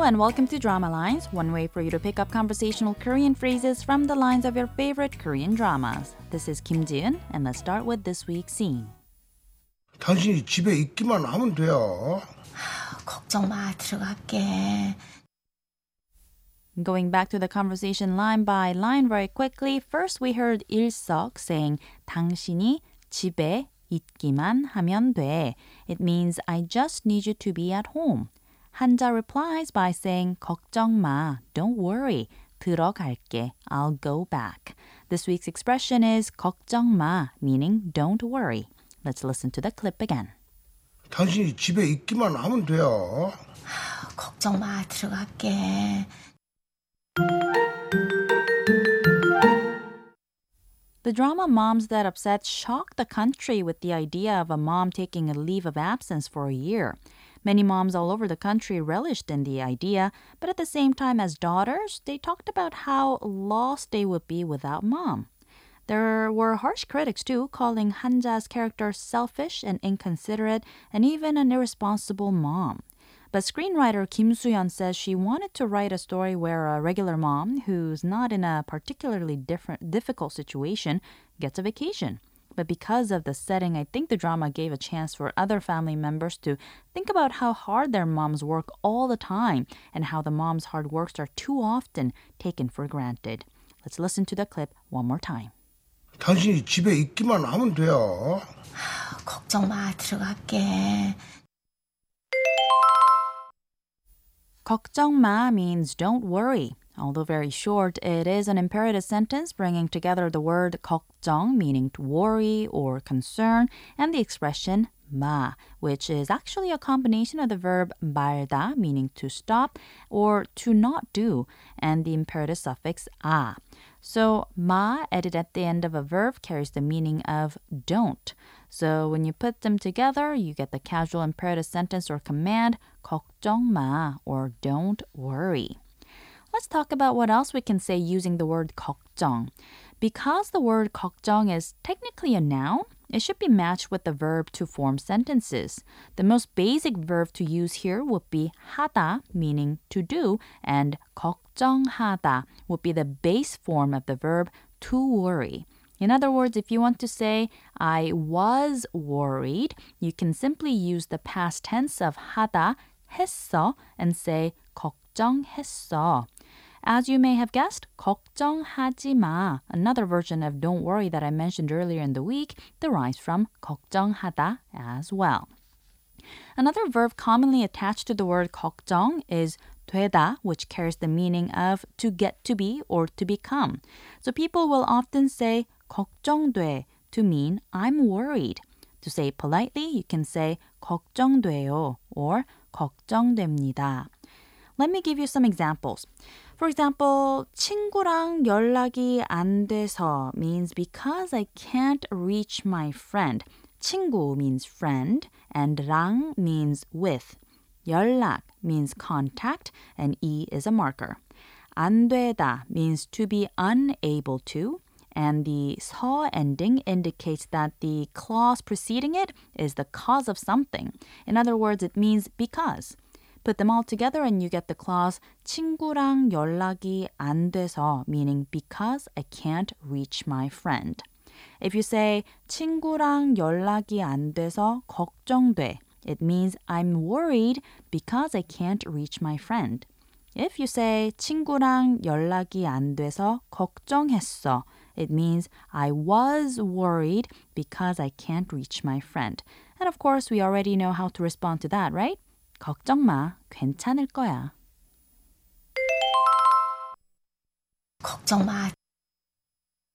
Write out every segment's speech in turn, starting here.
Hello and welcome to Drama Lines, one way for you to pick up conversational Korean phrases from the lines of your favorite Korean dramas. This is Kim Jiun, and let's start with this week's scene. 당신이 집에 있기만 하면 돼요. 걱정 마, 들어갈게. Going back to the conversation line by line very quickly, first we heard 일석 saying 당신이 집에 있기만 하면 돼. It means I just need you to be at home. 한자 replies by saying 걱정 마, don't worry. 들어갈게. I'll go back. This week's expression is 걱정 마, meaning don't worry. Let's listen to the clip again. 당신이 집에 있기만 하면 돼요. 걱정 마, 들어갈게. The drama Mom's Dead Upset shocked the country with the idea of a mom taking a leave of absence for a year. Many moms all over the country relished in the idea, but at the same time as daughters, they talked about how lost they would be without mom. There were harsh critics too, calling Hanja's character selfish and inconsiderate and even an irresponsible mom. But screenwriter Kim Soo-hyun says she wanted to write a story where a regular mom who's not in a particularly different difficult situation gets a vacation. But because of the setting, I think the drama gave a chance for other family members to think about how hard their moms work all the time and how the mom's hard works are too often taken for granted. Let's listen to the clip one more time. 당신이 집에 있기만 하면 돼요. 걱정 마, 들어갈게. 걱정 마 means don't worry. Although very short, it is an imperative sentence bringing together the word 걱정, meaning to worry or concern, and the expression 마, which is actually a combination of the verb 말다, meaning to stop or to not do, and the imperative suffix 아. So 마 added at the end of a verb carries the meaning of don't. So when you put them together, you get the casual imperative sentence or command 걱정 마 or don't worry. Let's talk about what else we can say using the word 걱정. Because the word 걱정 is technically a noun, it should be matched with the verb to form sentences. The most basic verb to use here would be 하다, meaning to do, and 걱정하다 would be the base form of the verb to worry. In other words, if you want to say, I was worried, you can simply use the past tense of 하다, 했어, and say, 걱정했어. As you may have guessed, 걱정하지 마, another version of don't worry that I mentioned earlier in the week, derives from 걱정하다 as well. Another verb commonly attached to the word 걱정 is 되다, which carries the meaning of to get to be or to become. So people will often say 걱정돼 to mean I'm worried. To say politely, you can say 걱정돼요 or 걱정됩니다. Let me give you some examples. For example, 친구랑 연락이 안 돼서 means because I can't reach my friend. 친구 means friend and 랑 means with. 연락 means contact and e is a marker. 안 되다 means to be unable to and the 서 ending indicates that the clause preceding it is the cause of something. In other words, it means because. Put them all together and you get the clause 친구랑 연락이 안 돼서 meaning because I can't reach my friend. If you say 친구랑 연락이 안 돼서 걱정돼, it means I'm worried because I can't reach my friend. If you say 친구랑 연락이 안 돼서 걱정했어, it means I was worried because I can't reach my friend. And of course, we already know how to respond to that, right? 걱정 마, 괜찮을 거야. 걱정 마.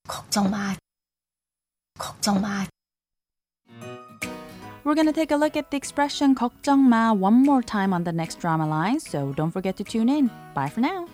걱정 마. 걱정 마. We're going to take a look at the expression 걱정 마 one more time on the next drama line, so don't forget to tune in. Bye for now.